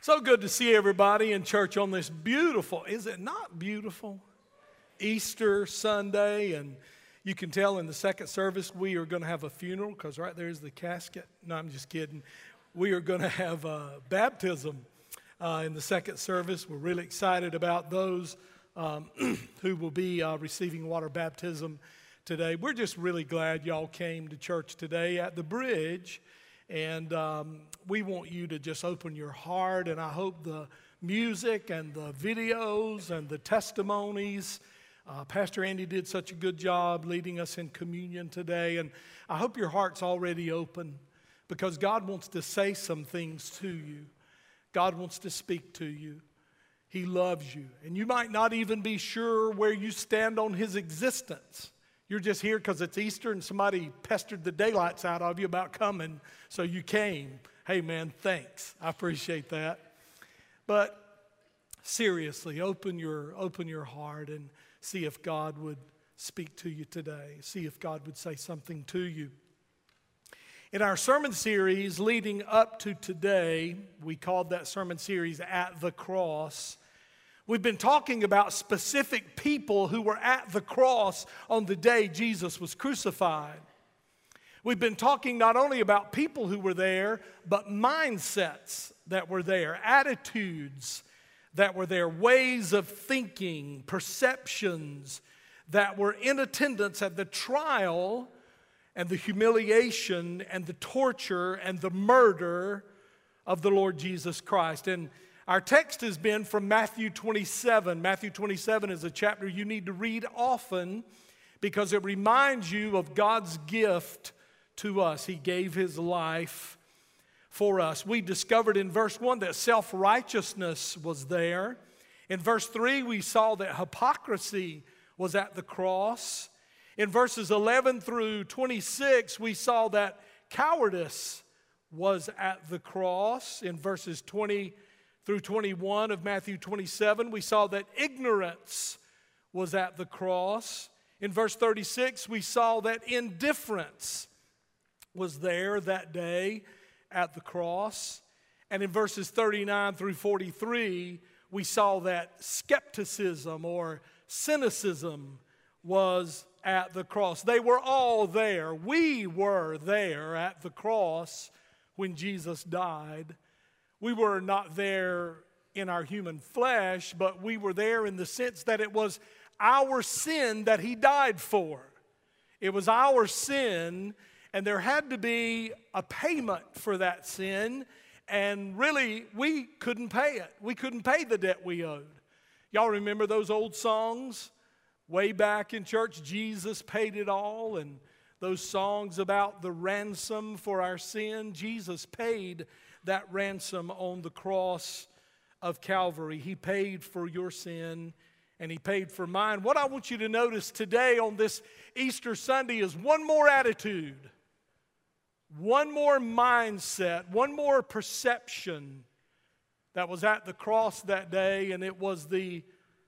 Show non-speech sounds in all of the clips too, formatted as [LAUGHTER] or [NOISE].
So good to see everybody in church on this beautiful, is it not beautiful? Easter Sunday, and you can tell in the second service we are going to have a funeral because right there's the casket. No, I'm just kidding. We are going to have a baptism uh, in the second service. We're really excited about those um, [CLEARS THROAT] who will be uh, receiving water baptism today. We're just really glad y'all came to church today at the bridge. And um, we want you to just open your heart, and I hope the music and the videos and the testimonies. Uh, Pastor Andy did such a good job leading us in communion today, and I hope your heart's already open because God wants to say some things to you. God wants to speak to you. He loves you, and you might not even be sure where you stand on His existence. You're just here because it's Easter and somebody pestered the daylights out of you about coming, so you came. Hey, man, thanks. I appreciate that. But seriously, open your, open your heart and see if God would speak to you today. See if God would say something to you. In our sermon series leading up to today, we called that sermon series At the Cross. We've been talking about specific people who were at the cross on the day Jesus was crucified. We've been talking not only about people who were there, but mindsets that were there, attitudes that were there, ways of thinking, perceptions that were in attendance at the trial and the humiliation and the torture and the murder of the Lord Jesus Christ. And our text has been from Matthew 27. Matthew 27 is a chapter you need to read often because it reminds you of God's gift to us. He gave His life for us. We discovered in verse 1 that self righteousness was there. In verse 3, we saw that hypocrisy was at the cross. In verses 11 through 26, we saw that cowardice was at the cross. In verses 20 through 21 of Matthew 27, we saw that ignorance was at the cross. In verse 36, we saw that indifference was there that day at the cross. And in verses 39 through 43, we saw that skepticism or cynicism was at the cross. They were all there. We were there at the cross when Jesus died. We were not there in our human flesh, but we were there in the sense that it was our sin that He died for. It was our sin, and there had to be a payment for that sin, and really, we couldn't pay it. We couldn't pay the debt we owed. Y'all remember those old songs? Way back in church, Jesus paid it all, and those songs about the ransom for our sin, Jesus paid that ransom on the cross of Calvary. He paid for your sin and He paid for mine. What I want you to notice today on this Easter Sunday is one more attitude, one more mindset, one more perception that was at the cross that day, and it was the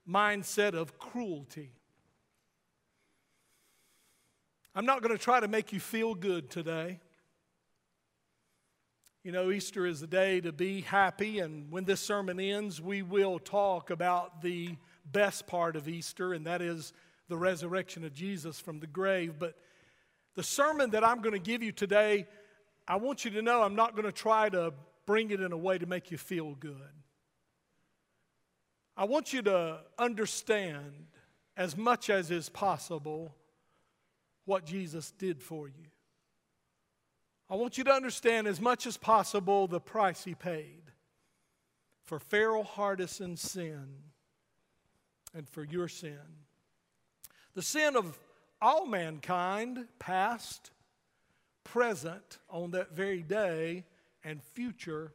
mindset of cruelty. I'm not going to try to make you feel good today. You know, Easter is a day to be happy, and when this sermon ends, we will talk about the best part of Easter, and that is the resurrection of Jesus from the grave. But the sermon that I'm going to give you today, I want you to know I'm not going to try to bring it in a way to make you feel good. I want you to understand as much as is possible what Jesus did for you. I want you to understand as much as possible the price he paid for Farrell Hardison's sin and for your sin. The sin of all mankind, past, present, on that very day, and future,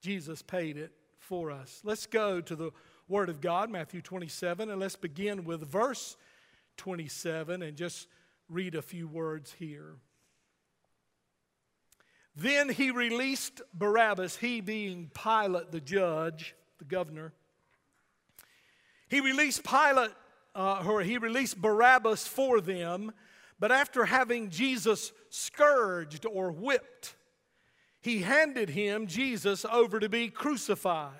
Jesus paid it for us. Let's go to the Word of God, Matthew 27, and let's begin with verse 27 and just read a few words here. Then he released Barabbas, he being Pilate, the judge, the governor. He released Pilate, uh, or he released Barabbas for them, but after having Jesus scourged or whipped, he handed him, Jesus, over to be crucified.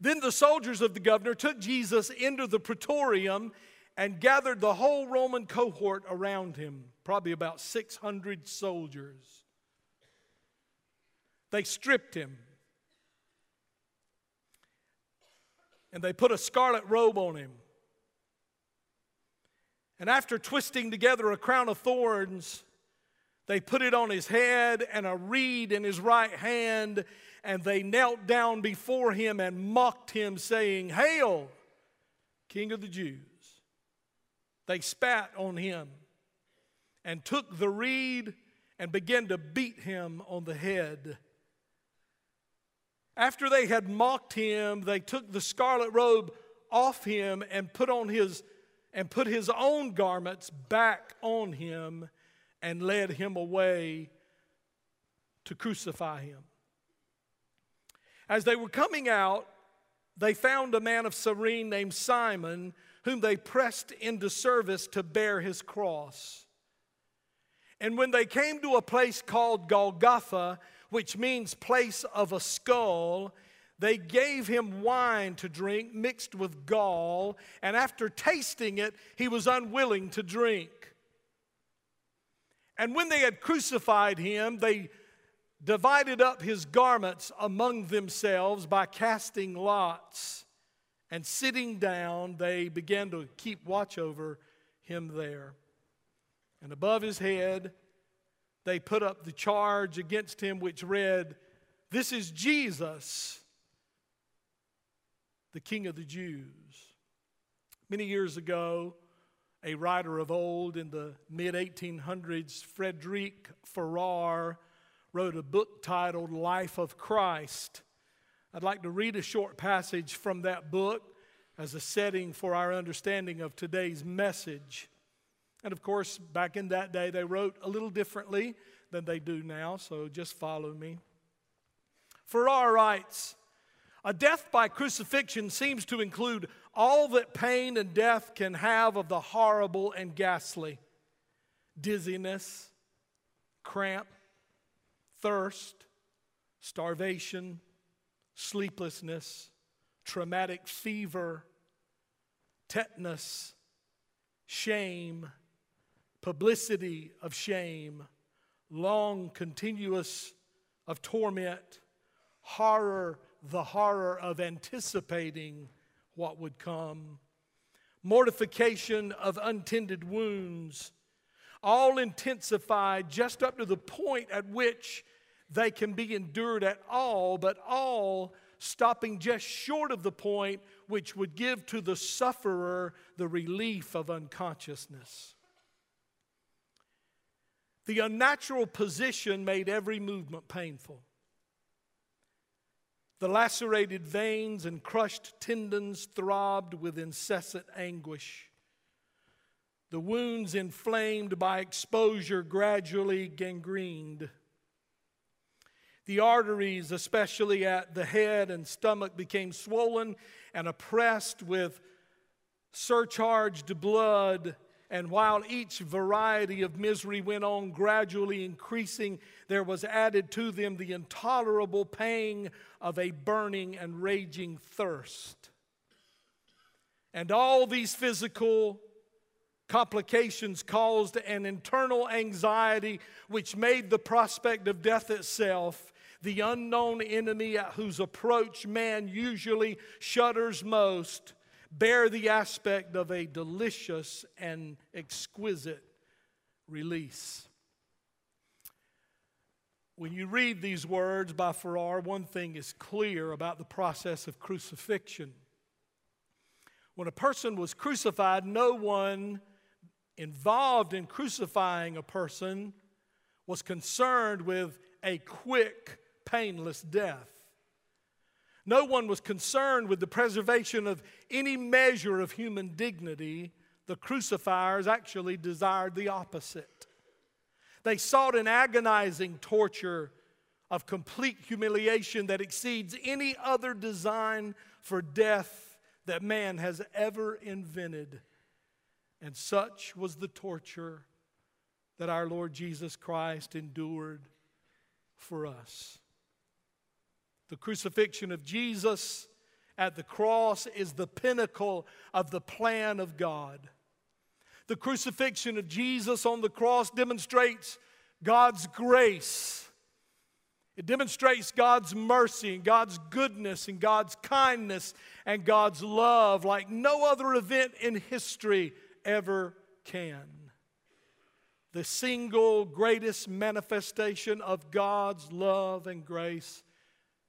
Then the soldiers of the governor took Jesus into the praetorium and gathered the whole Roman cohort around him, probably about 600 soldiers. They stripped him. And they put a scarlet robe on him. And after twisting together a crown of thorns, they put it on his head and a reed in his right hand, and they knelt down before him and mocked him, saying, Hail, King of the Jews. They spat on him and took the reed and began to beat him on the head. After they had mocked him, they took the scarlet robe off him and put on his and put his own garments back on him and led him away to crucify him. As they were coming out, they found a man of Cyrene named Simon, whom they pressed into service to bear his cross. And when they came to a place called Golgotha, which means place of a skull, they gave him wine to drink mixed with gall, and after tasting it, he was unwilling to drink. And when they had crucified him, they divided up his garments among themselves by casting lots. And sitting down, they began to keep watch over him there. And above his head, they put up the charge against him, which read, This is Jesus, the King of the Jews. Many years ago, a writer of old in the mid 1800s, Frederic Farrar, wrote a book titled Life of Christ. I'd like to read a short passage from that book as a setting for our understanding of today's message. And of course, back in that day, they wrote a little differently than they do now, so just follow me. Farrar writes, a death by crucifixion seems to include all that pain and death can have of the horrible and ghastly dizziness, cramp, thirst, starvation, sleeplessness, traumatic fever, tetanus, shame, publicity of shame, long continuous of torment, horror the horror of anticipating what would come, mortification of untended wounds, all intensified just up to the point at which they can be endured at all, but all stopping just short of the point which would give to the sufferer the relief of unconsciousness. The unnatural position made every movement painful. The lacerated veins and crushed tendons throbbed with incessant anguish. The wounds, inflamed by exposure, gradually gangrened. The arteries, especially at the head and stomach, became swollen and oppressed with surcharged blood and while each variety of misery went on gradually increasing, there was added to them the intolerable pang of a burning and raging thirst. And all these physical complications caused an internal anxiety which made the prospect of death itself the unknown enemy at whose approach man usually shudders most bear the aspect of a delicious and exquisite release. When you read these words by Farrar, one thing is clear about the process of crucifixion. When a person was crucified, no one involved in crucifying a person was concerned with a quick, painless death. No one was concerned with the preservation of any measure of human dignity. The crucifiers actually desired the opposite. They sought an agonizing torture of complete humiliation that exceeds any other design for death that man has ever invented. And such was the torture that our Lord Jesus Christ endured for us. The crucifixion of Jesus at the cross is the pinnacle of the plan of God. The crucifixion of Jesus on the cross demonstrates God's grace. It demonstrates God's mercy and God's goodness and God's kindness and God's love like no other event in history ever can. The single greatest manifestation of God's love and grace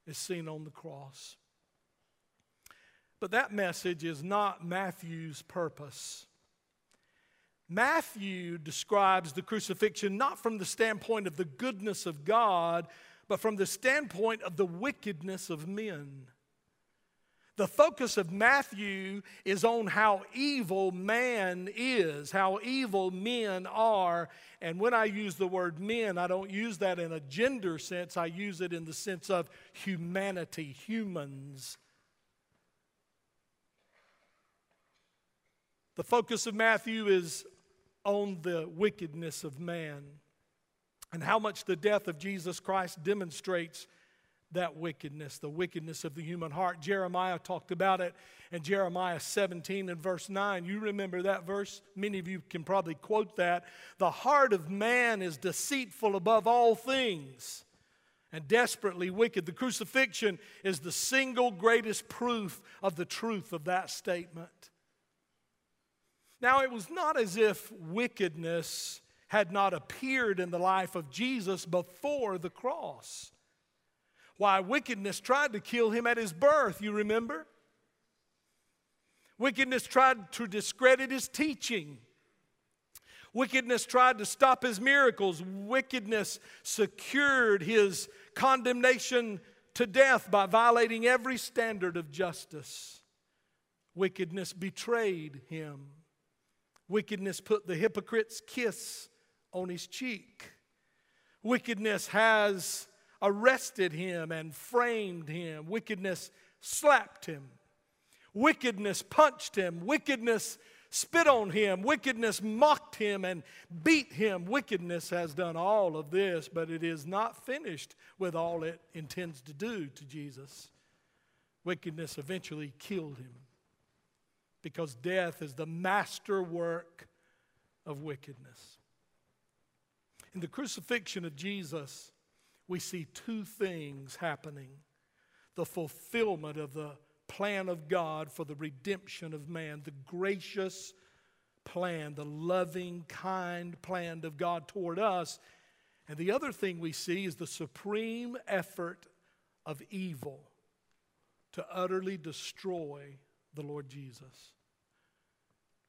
is seen on the cross. But that message is not Matthew's purpose. Matthew describes the crucifixion not from the standpoint of the goodness of God, but from the standpoint of the wickedness of men. The focus of Matthew is on how evil man is, how evil men are. And when I use the word men, I don't use that in a gender sense, I use it in the sense of humanity, humans. The focus of Matthew is on the wickedness of man and how much the death of Jesus Christ demonstrates that wickedness, the wickedness of the human heart. Jeremiah talked about it in Jeremiah 17 and verse 9. You remember that verse? Many of you can probably quote that. The heart of man is deceitful above all things and desperately wicked. The crucifixion is the single greatest proof of the truth of that statement. Now, it was not as if wickedness had not appeared in the life of Jesus before the cross. Why, wickedness tried to kill him at his birth, you remember? Wickedness tried to discredit his teaching. Wickedness tried to stop his miracles. Wickedness secured his condemnation to death by violating every standard of justice. Wickedness betrayed him. Wickedness put the hypocrite's kiss on his cheek. Wickedness has arrested him and framed him. Wickedness slapped him. Wickedness punched him. Wickedness spit on him. Wickedness mocked him and beat him. Wickedness has done all of this, but it is not finished with all it intends to do to Jesus. Wickedness eventually killed him because death is the masterwork of wickedness. In the crucifixion of Jesus, we see two things happening the fulfillment of the plan of God for the redemption of man, the gracious plan, the loving, kind plan of God toward us. And the other thing we see is the supreme effort of evil to utterly destroy the Lord Jesus.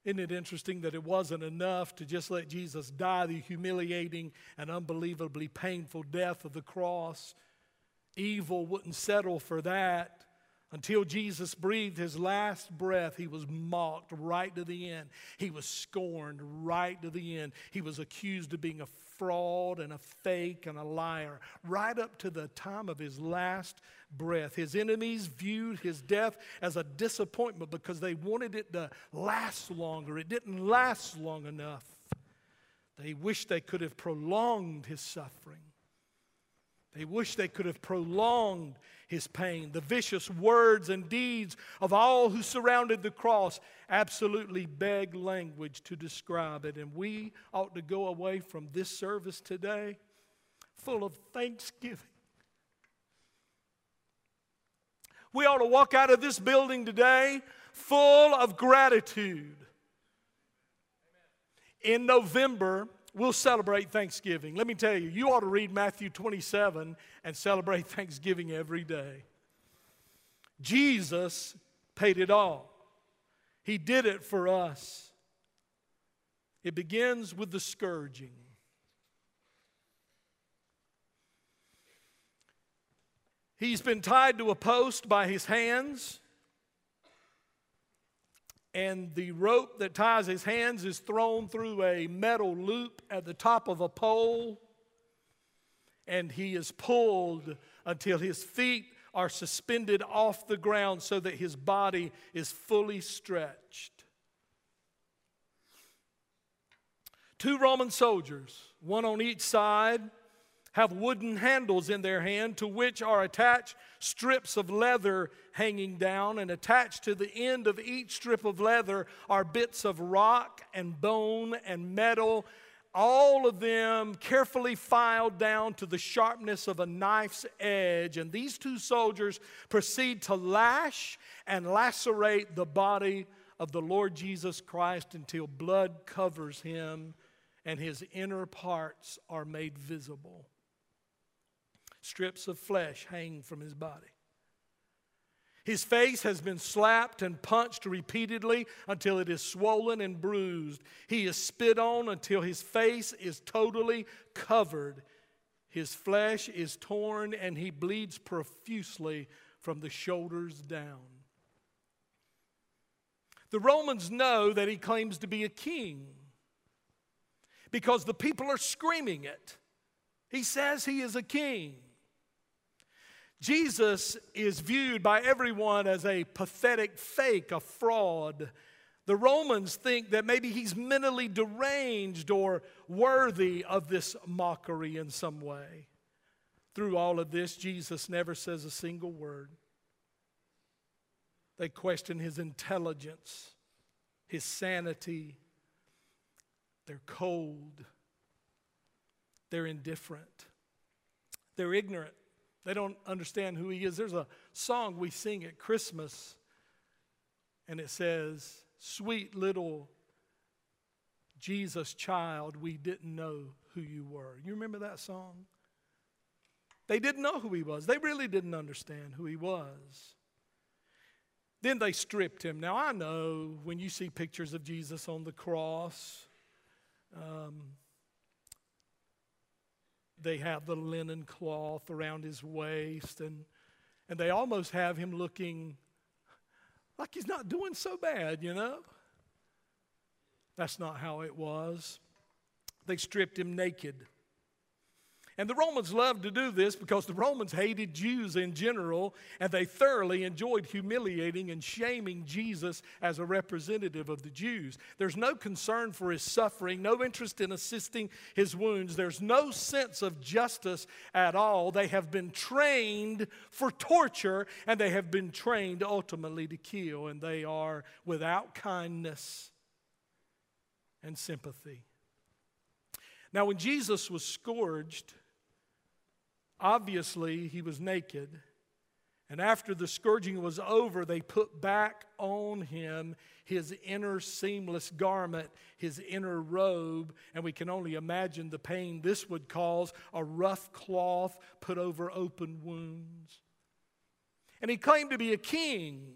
Isn't it interesting that it wasn't enough to just let Jesus die the humiliating and unbelievably painful death of the cross? Evil wouldn't settle for that. Until Jesus breathed his last breath, he was mocked right to the end. He was scorned right to the end. He was accused of being a fraud and a fake and a liar right up to the time of his last breath. His enemies viewed his death as a disappointment because they wanted it to last longer. It didn't last long enough. They wished they could have prolonged his suffering. They wished they could have prolonged his pain. The vicious words and deeds of all who surrounded the cross absolutely beg language to describe it. And we ought to go away from this service today full of thanksgiving. We ought to walk out of this building today full of gratitude. In November, we'll celebrate Thanksgiving. Let me tell you, you ought to read Matthew 27 and celebrate [LAUGHS] Thanksgiving every day. Jesus paid it all, He did it for us. It begins with the scourging. He's been tied to a post by his hands and the rope that ties his hands is thrown through a metal loop at the top of a pole, and he is pulled until his feet are suspended off the ground so that his body is fully stretched. Two Roman soldiers, one on each side, have wooden handles in their hand to which are attached strips of leather hanging down, and attached to the end of each strip of leather are bits of rock and bone and metal, all of them carefully filed down to the sharpness of a knife's edge. And these two soldiers proceed to lash and lacerate the body of the Lord Jesus Christ until blood covers him and his inner parts are made visible. Strips of flesh hang from his body. His face has been slapped and punched repeatedly until it is swollen and bruised. He is spit on until his face is totally covered. His flesh is torn and he bleeds profusely from the shoulders down. The Romans know that he claims to be a king because the people are screaming it. He says he is a king. Jesus is viewed by everyone as a pathetic fake, a fraud. The Romans think that maybe he's mentally deranged or worthy of this mockery in some way. Through all of this, Jesus never says a single word. They question his intelligence, his sanity. They're cold. They're indifferent. They're ignorant. They don't understand who he is. There's a song we sing at Christmas, and it says, Sweet little Jesus child, we didn't know who you were. You remember that song? They didn't know who he was. They really didn't understand who he was. Then they stripped him. Now, I know when you see pictures of Jesus on the cross, um, they have the linen cloth around his waist, and, and they almost have him looking like he's not doing so bad, you know? That's not how it was. They stripped him naked. And the Romans loved to do this because the Romans hated Jews in general, and they thoroughly enjoyed humiliating and shaming Jesus as a representative of the Jews. There's no concern for his suffering, no interest in assisting his wounds. There's no sense of justice at all. They have been trained for torture, and they have been trained ultimately to kill, and they are without kindness and sympathy. Now, when Jesus was scourged, Obviously, he was naked. And after the scourging was over, they put back on him his inner seamless garment, his inner robe, and we can only imagine the pain this would cause a rough cloth put over open wounds. And he claimed to be a king,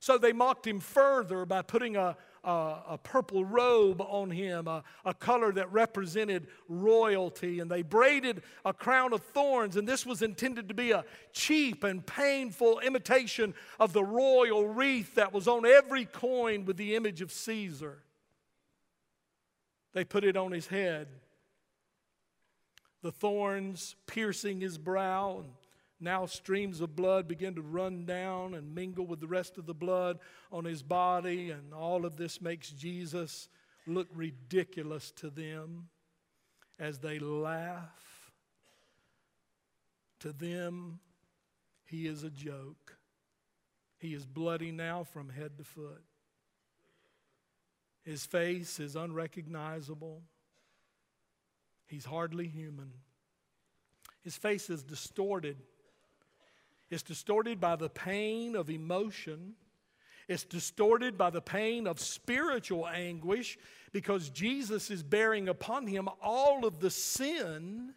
so they mocked him further by putting a, a, a purple robe on him, a, a color that represented royalty. And they braided a crown of thorns, and this was intended to be a cheap and painful imitation of the royal wreath that was on every coin with the image of Caesar. They put it on his head. The thorns piercing his brow and now streams of blood begin to run down and mingle with the rest of the blood on his body, and all of this makes Jesus look ridiculous to them as they laugh. To them, he is a joke. He is bloody now from head to foot. His face is unrecognizable. He's hardly human. His face is distorted it's distorted by the pain of emotion. It's distorted by the pain of spiritual anguish because Jesus is bearing upon him all of the sin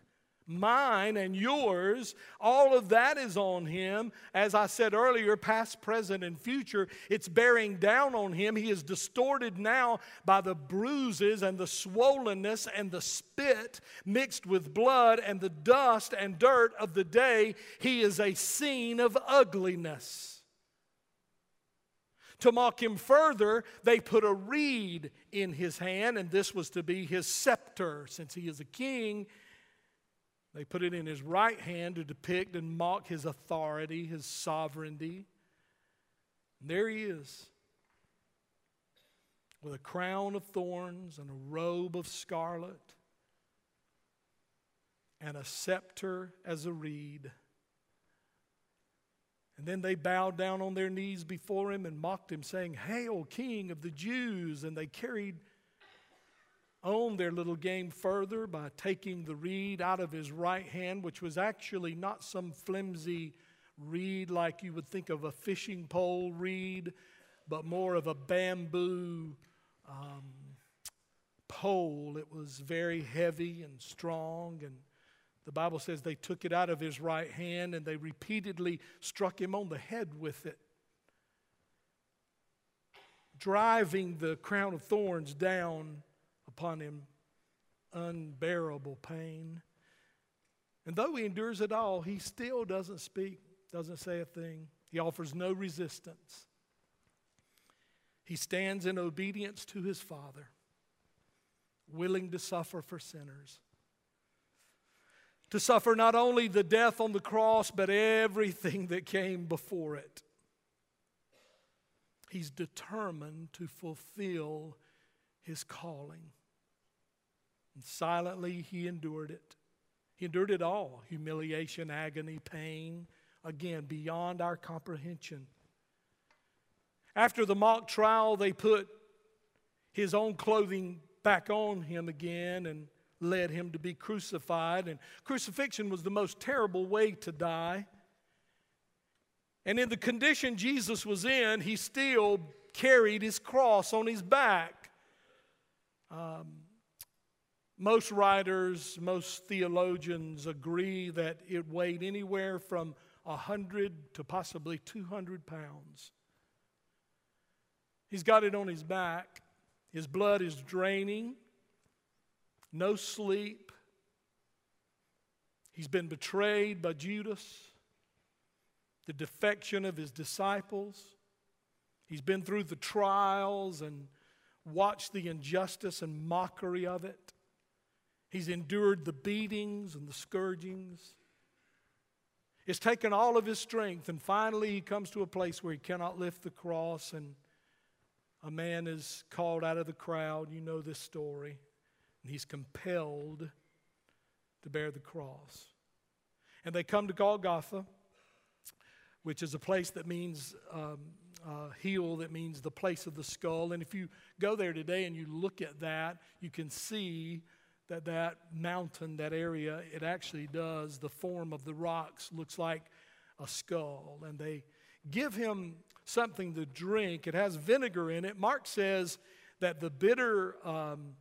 mine and yours, all of that is on him. As I said earlier, past, present, and future, it's bearing down on him. He is distorted now by the bruises and the swollenness and the spit mixed with blood and the dust and dirt of the day. He is a scene of ugliness. To mock him further, they put a reed in his hand, and this was to be his scepter. Since he is a king, they put it in his right hand to depict and mock his authority, his sovereignty. And there he is, with a crown of thorns and a robe of scarlet. and a scepter as a reed. And then they bowed down on their knees before him and mocked him, saying, Hail, King of the Jews! And they carried on their little game further by taking the reed out of his right hand, which was actually not some flimsy reed like you would think of a fishing pole reed, but more of a bamboo um, pole. It was very heavy and strong. And the Bible says they took it out of his right hand and they repeatedly struck him on the head with it, driving the crown of thorns down upon him unbearable pain. And though he endures it all, he still doesn't speak, doesn't say a thing. He offers no resistance. He stands in obedience to his Father, willing to suffer for sinners. To suffer not only the death on the cross, but everything that came before it. He's determined to fulfill his calling. And silently he endured it. He endured it all humiliation, agony, pain, again, beyond our comprehension. After the mock trial, they put his own clothing back on him again and led him to be crucified. And crucifixion was the most terrible way to die. And in the condition Jesus was in, he still carried his cross on his back. Um, most writers, most theologians agree that it weighed anywhere from 100 to possibly 200 pounds. He's got it on his back. His blood is draining, no sleep. He's been betrayed by Judas, the defection of his disciples. He's been through the trials and watched the injustice and mockery of it. He's endured the beatings and the scourgings. It's taken all of his strength, and finally he comes to a place where he cannot lift the cross, and a man is called out of the crowd. You know this story. And he's compelled to bear the cross. And they come to Golgotha, which is a place that means um, uh, heel, that means the place of the skull. And if you go there today and you look at that, you can see that that mountain, that area, it actually does. The form of the rocks looks like a skull. And they give him something to drink. It has vinegar in it. Mark says that the bitter um,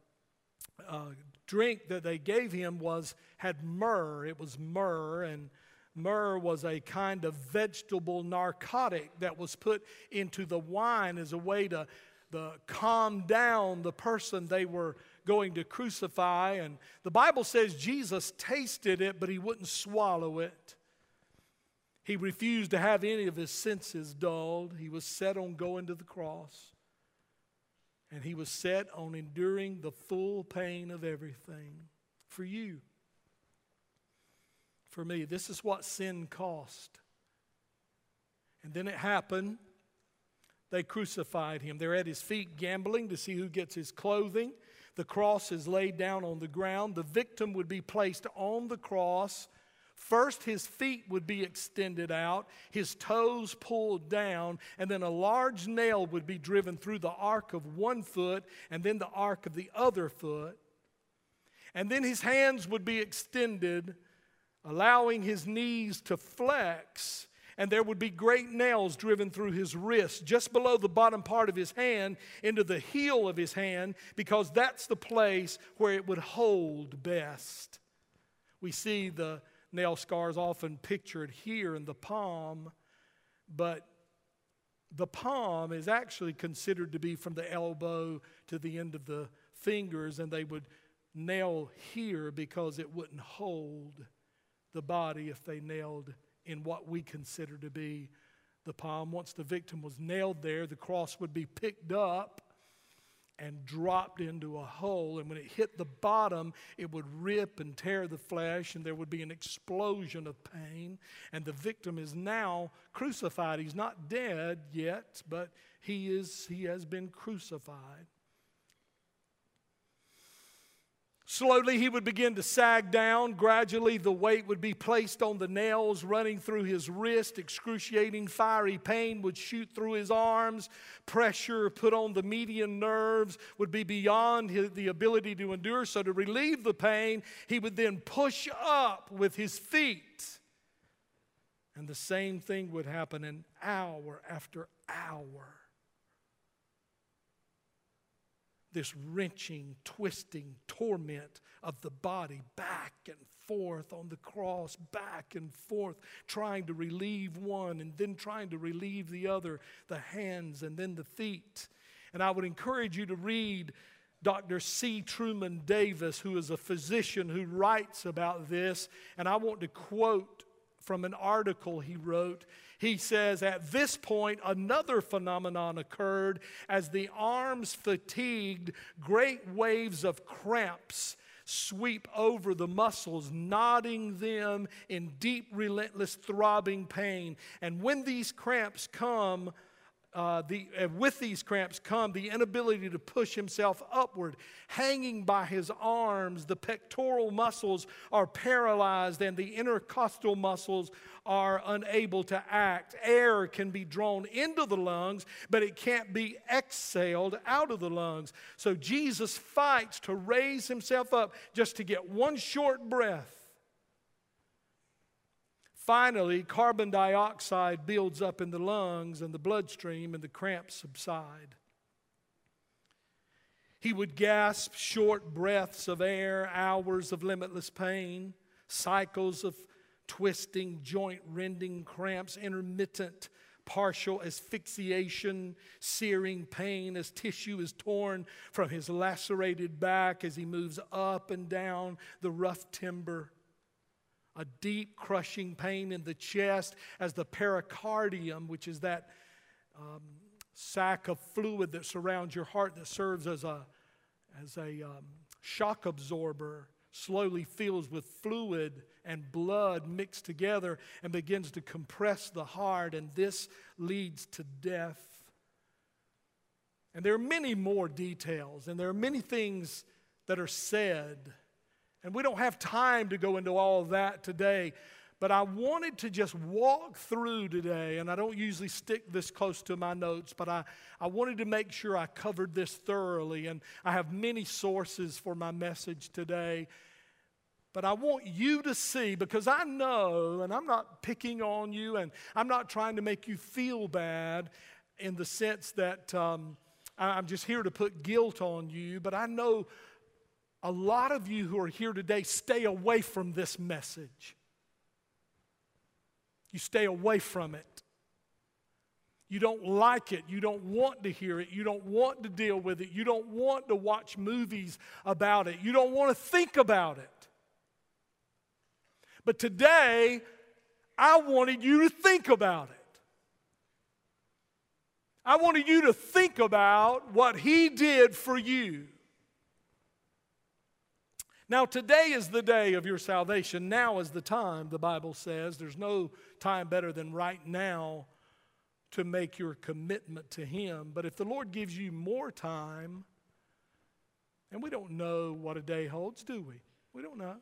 uh, drink that they gave him was had myrrh. It was myrrh, and myrrh was a kind of vegetable narcotic that was put into the wine as a way to calm down the person they were going to crucify. And the Bible says Jesus tasted it, but he wouldn't swallow it. He refused to have any of his senses dulled. He was set on going to the cross. And he was set on enduring the full pain of everything for you, for me. This is what sin cost. And then it happened. They crucified him. They're at his feet gambling to see who gets his clothing. The cross is laid down on the ground. The victim would be placed on the cross. First, his feet would be extended out, his toes pulled down, and then a large nail would be driven through the arc of one foot and then the arc of the other foot. And then his hands would be extended, allowing his knees to flex and there would be great nails driven through his wrist, just below the bottom part of his hand, into the heel of his hand, because that's the place where it would hold best. We see the nail scars often pictured here in the palm, but the palm is actually considered to be from the elbow to the end of the fingers, and they would nail here because it wouldn't hold the body if they nailed in what we consider to be the palm. Once the victim was nailed there, the cross would be picked up and dropped into a hole. And when it hit the bottom, it would rip and tear the flesh, and there would be an explosion of pain. And the victim is now crucified. He's not dead yet, but he, is, he has been crucified. Slowly, he would begin to sag down. Gradually, the weight would be placed on the nails running through his wrist. Excruciating, fiery pain would shoot through his arms. Pressure put on the median nerves would be beyond his, the ability to endure. So, to relieve the pain, he would then push up with his feet. And the same thing would happen an hour after hour. This wrenching, twisting torment of the body back and forth on the cross, back and forth, trying to relieve one and then trying to relieve the other, the hands and then the feet. And I would encourage you to read Dr. C. Truman Davis, who is a physician who writes about this. And I want to quote from an article he wrote. He says, At this point, another phenomenon occurred. As the arms fatigued, great waves of cramps sweep over the muscles, knotting them in deep, relentless, throbbing pain. And when these cramps come, uh, the, uh, with these cramps come the inability to push himself upward. Hanging by his arms, the pectoral muscles are paralyzed and the intercostal muscles are unable to act. Air can be drawn into the lungs, but it can't be exhaled out of the lungs. So Jesus fights to raise himself up just to get one short breath. Finally, carbon dioxide builds up in the lungs and the bloodstream, and the cramps subside. He would gasp short breaths of air, hours of limitless pain, cycles of twisting, joint rending cramps, intermittent partial asphyxiation, searing pain as tissue is torn from his lacerated back as he moves up and down the rough timber a deep crushing pain in the chest as the pericardium, which is that um, sac of fluid that surrounds your heart that serves as a, as a um, shock absorber, slowly fills with fluid and blood mixed together and begins to compress the heart, and this leads to death. And there are many more details, and there are many things that are said and we don't have time to go into all of that today. But I wanted to just walk through today, and I don't usually stick this close to my notes, but I, I wanted to make sure I covered this thoroughly. And I have many sources for my message today. But I want you to see, because I know, and I'm not picking on you, and I'm not trying to make you feel bad in the sense that um, I'm just here to put guilt on you, but I know a lot of you who are here today stay away from this message. You stay away from it. You don't like it. You don't want to hear it. You don't want to deal with it. You don't want to watch movies about it. You don't want to think about it. But today, I wanted you to think about it. I wanted you to think about what He did for you. Now, today is the day of your salvation. Now is the time, the Bible says. There's no time better than right now to make your commitment to Him. But if the Lord gives you more time, and we don't know what a day holds, do we? We don't know.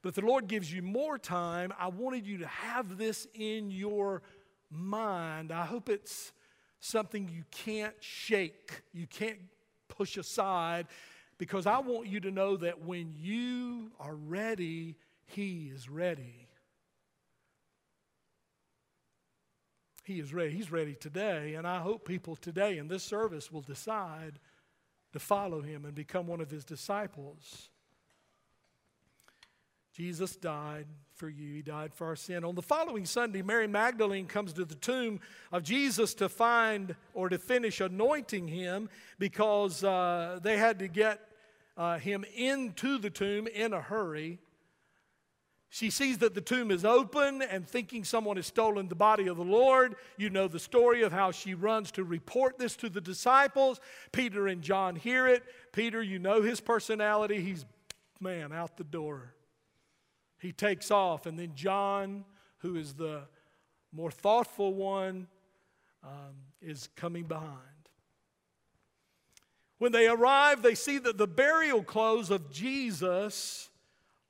But if the Lord gives you more time, I wanted you to have this in your mind. I hope it's something you can't shake, you can't push aside because I want you to know that when you are ready, He is ready. He is ready. He's ready today. And I hope people today in this service will decide to follow Him and become one of His disciples. Jesus died for you. He died for our sin. On the following Sunday, Mary Magdalene comes to the tomb of Jesus to find or to finish anointing him because uh, they had to get uh, him into the tomb in a hurry. She sees that the tomb is open and thinking someone has stolen the body of the Lord. You know the story of how she runs to report this to the disciples. Peter and John hear it. Peter, you know his personality. He's, man, out the door. He takes off. And then John, who is the more thoughtful one, um, is coming behind. When they arrive, they see that the burial clothes of Jesus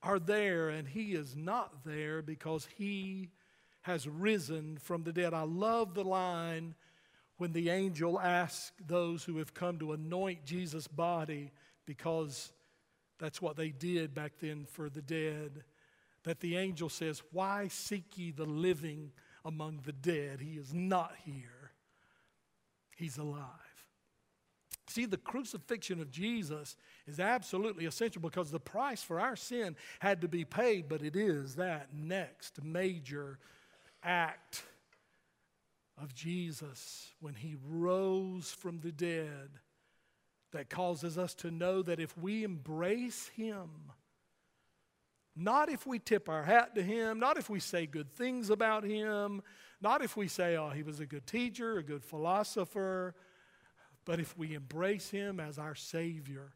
are there, and he is not there because he has risen from the dead. I love the line when the angel asks those who have come to anoint Jesus' body, because that's what they did back then for the dead, that the angel says, Why seek ye the living among the dead? He is not here, he's alive. See, the crucifixion of Jesus is absolutely essential because the price for our sin had to be paid, but it is that next major act of Jesus when he rose from the dead that causes us to know that if we embrace him, not if we tip our hat to him, not if we say good things about him, not if we say, oh, he was a good teacher, a good philosopher, but if we embrace him as our Savior,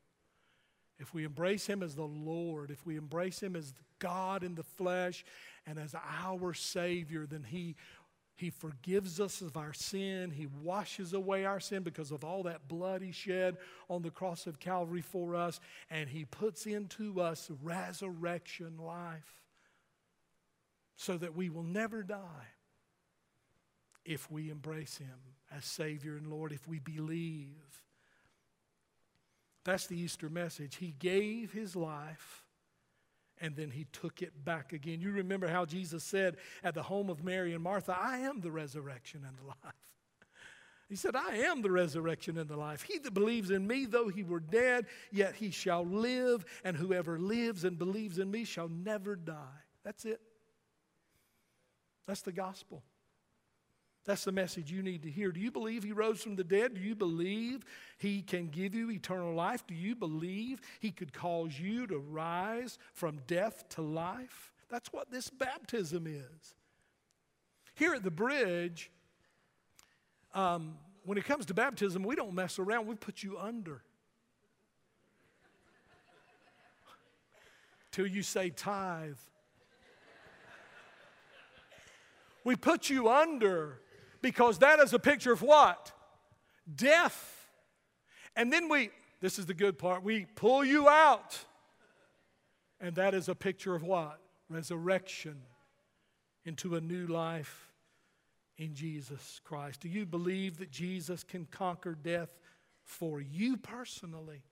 if we embrace him as the Lord, if we embrace him as God in the flesh and as our Savior, then he he forgives us of our sin. He washes away our sin because of all that blood He shed on the cross of Calvary for us. And He puts into us resurrection life so that we will never die if we embrace Him as Savior and Lord, if we believe. That's the Easter message. He gave His life and then he took it back again. You remember how Jesus said at the home of Mary and Martha, I am the resurrection and the life. He said, I am the resurrection and the life. He that believes in me, though he were dead, yet he shall live, and whoever lives and believes in me shall never die. That's it. That's the gospel. That's the message you need to hear. Do you believe he rose from the dead? Do you believe he can give you eternal life? Do you believe he could cause you to rise from death to life? That's what this baptism is. Here at the bridge, um, when it comes to baptism, we don't mess around, we put you under. Till you say tithe. We put you under because that is a picture of what? Death. And then we, this is the good part, we pull you out. And that is a picture of what? Resurrection into a new life in Jesus Christ. Do you believe that Jesus can conquer death for you personally?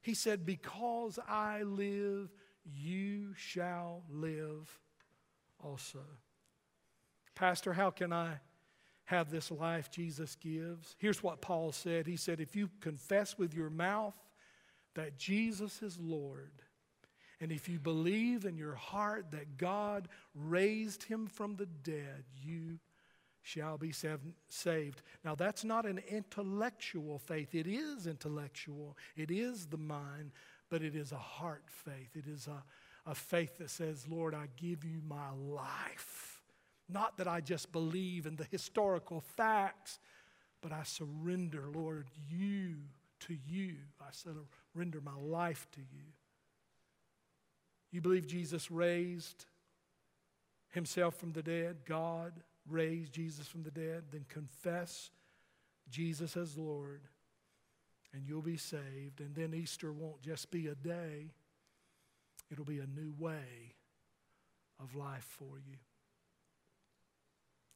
He said, Because I live, you shall live also. Pastor, how can I have this life Jesus gives. Here's what Paul said He said, If you confess with your mouth that Jesus is Lord, and if you believe in your heart that God raised him from the dead, you shall be saved. Now, that's not an intellectual faith. It is intellectual, it is the mind, but it is a heart faith. It is a, a faith that says, Lord, I give you my life. Not that I just believe in the historical facts, but I surrender, Lord, you to you. I surrender my life to you. You believe Jesus raised himself from the dead? God raised Jesus from the dead? Then confess Jesus as Lord, and you'll be saved. And then Easter won't just be a day, it'll be a new way of life for you.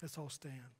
Let's all stand.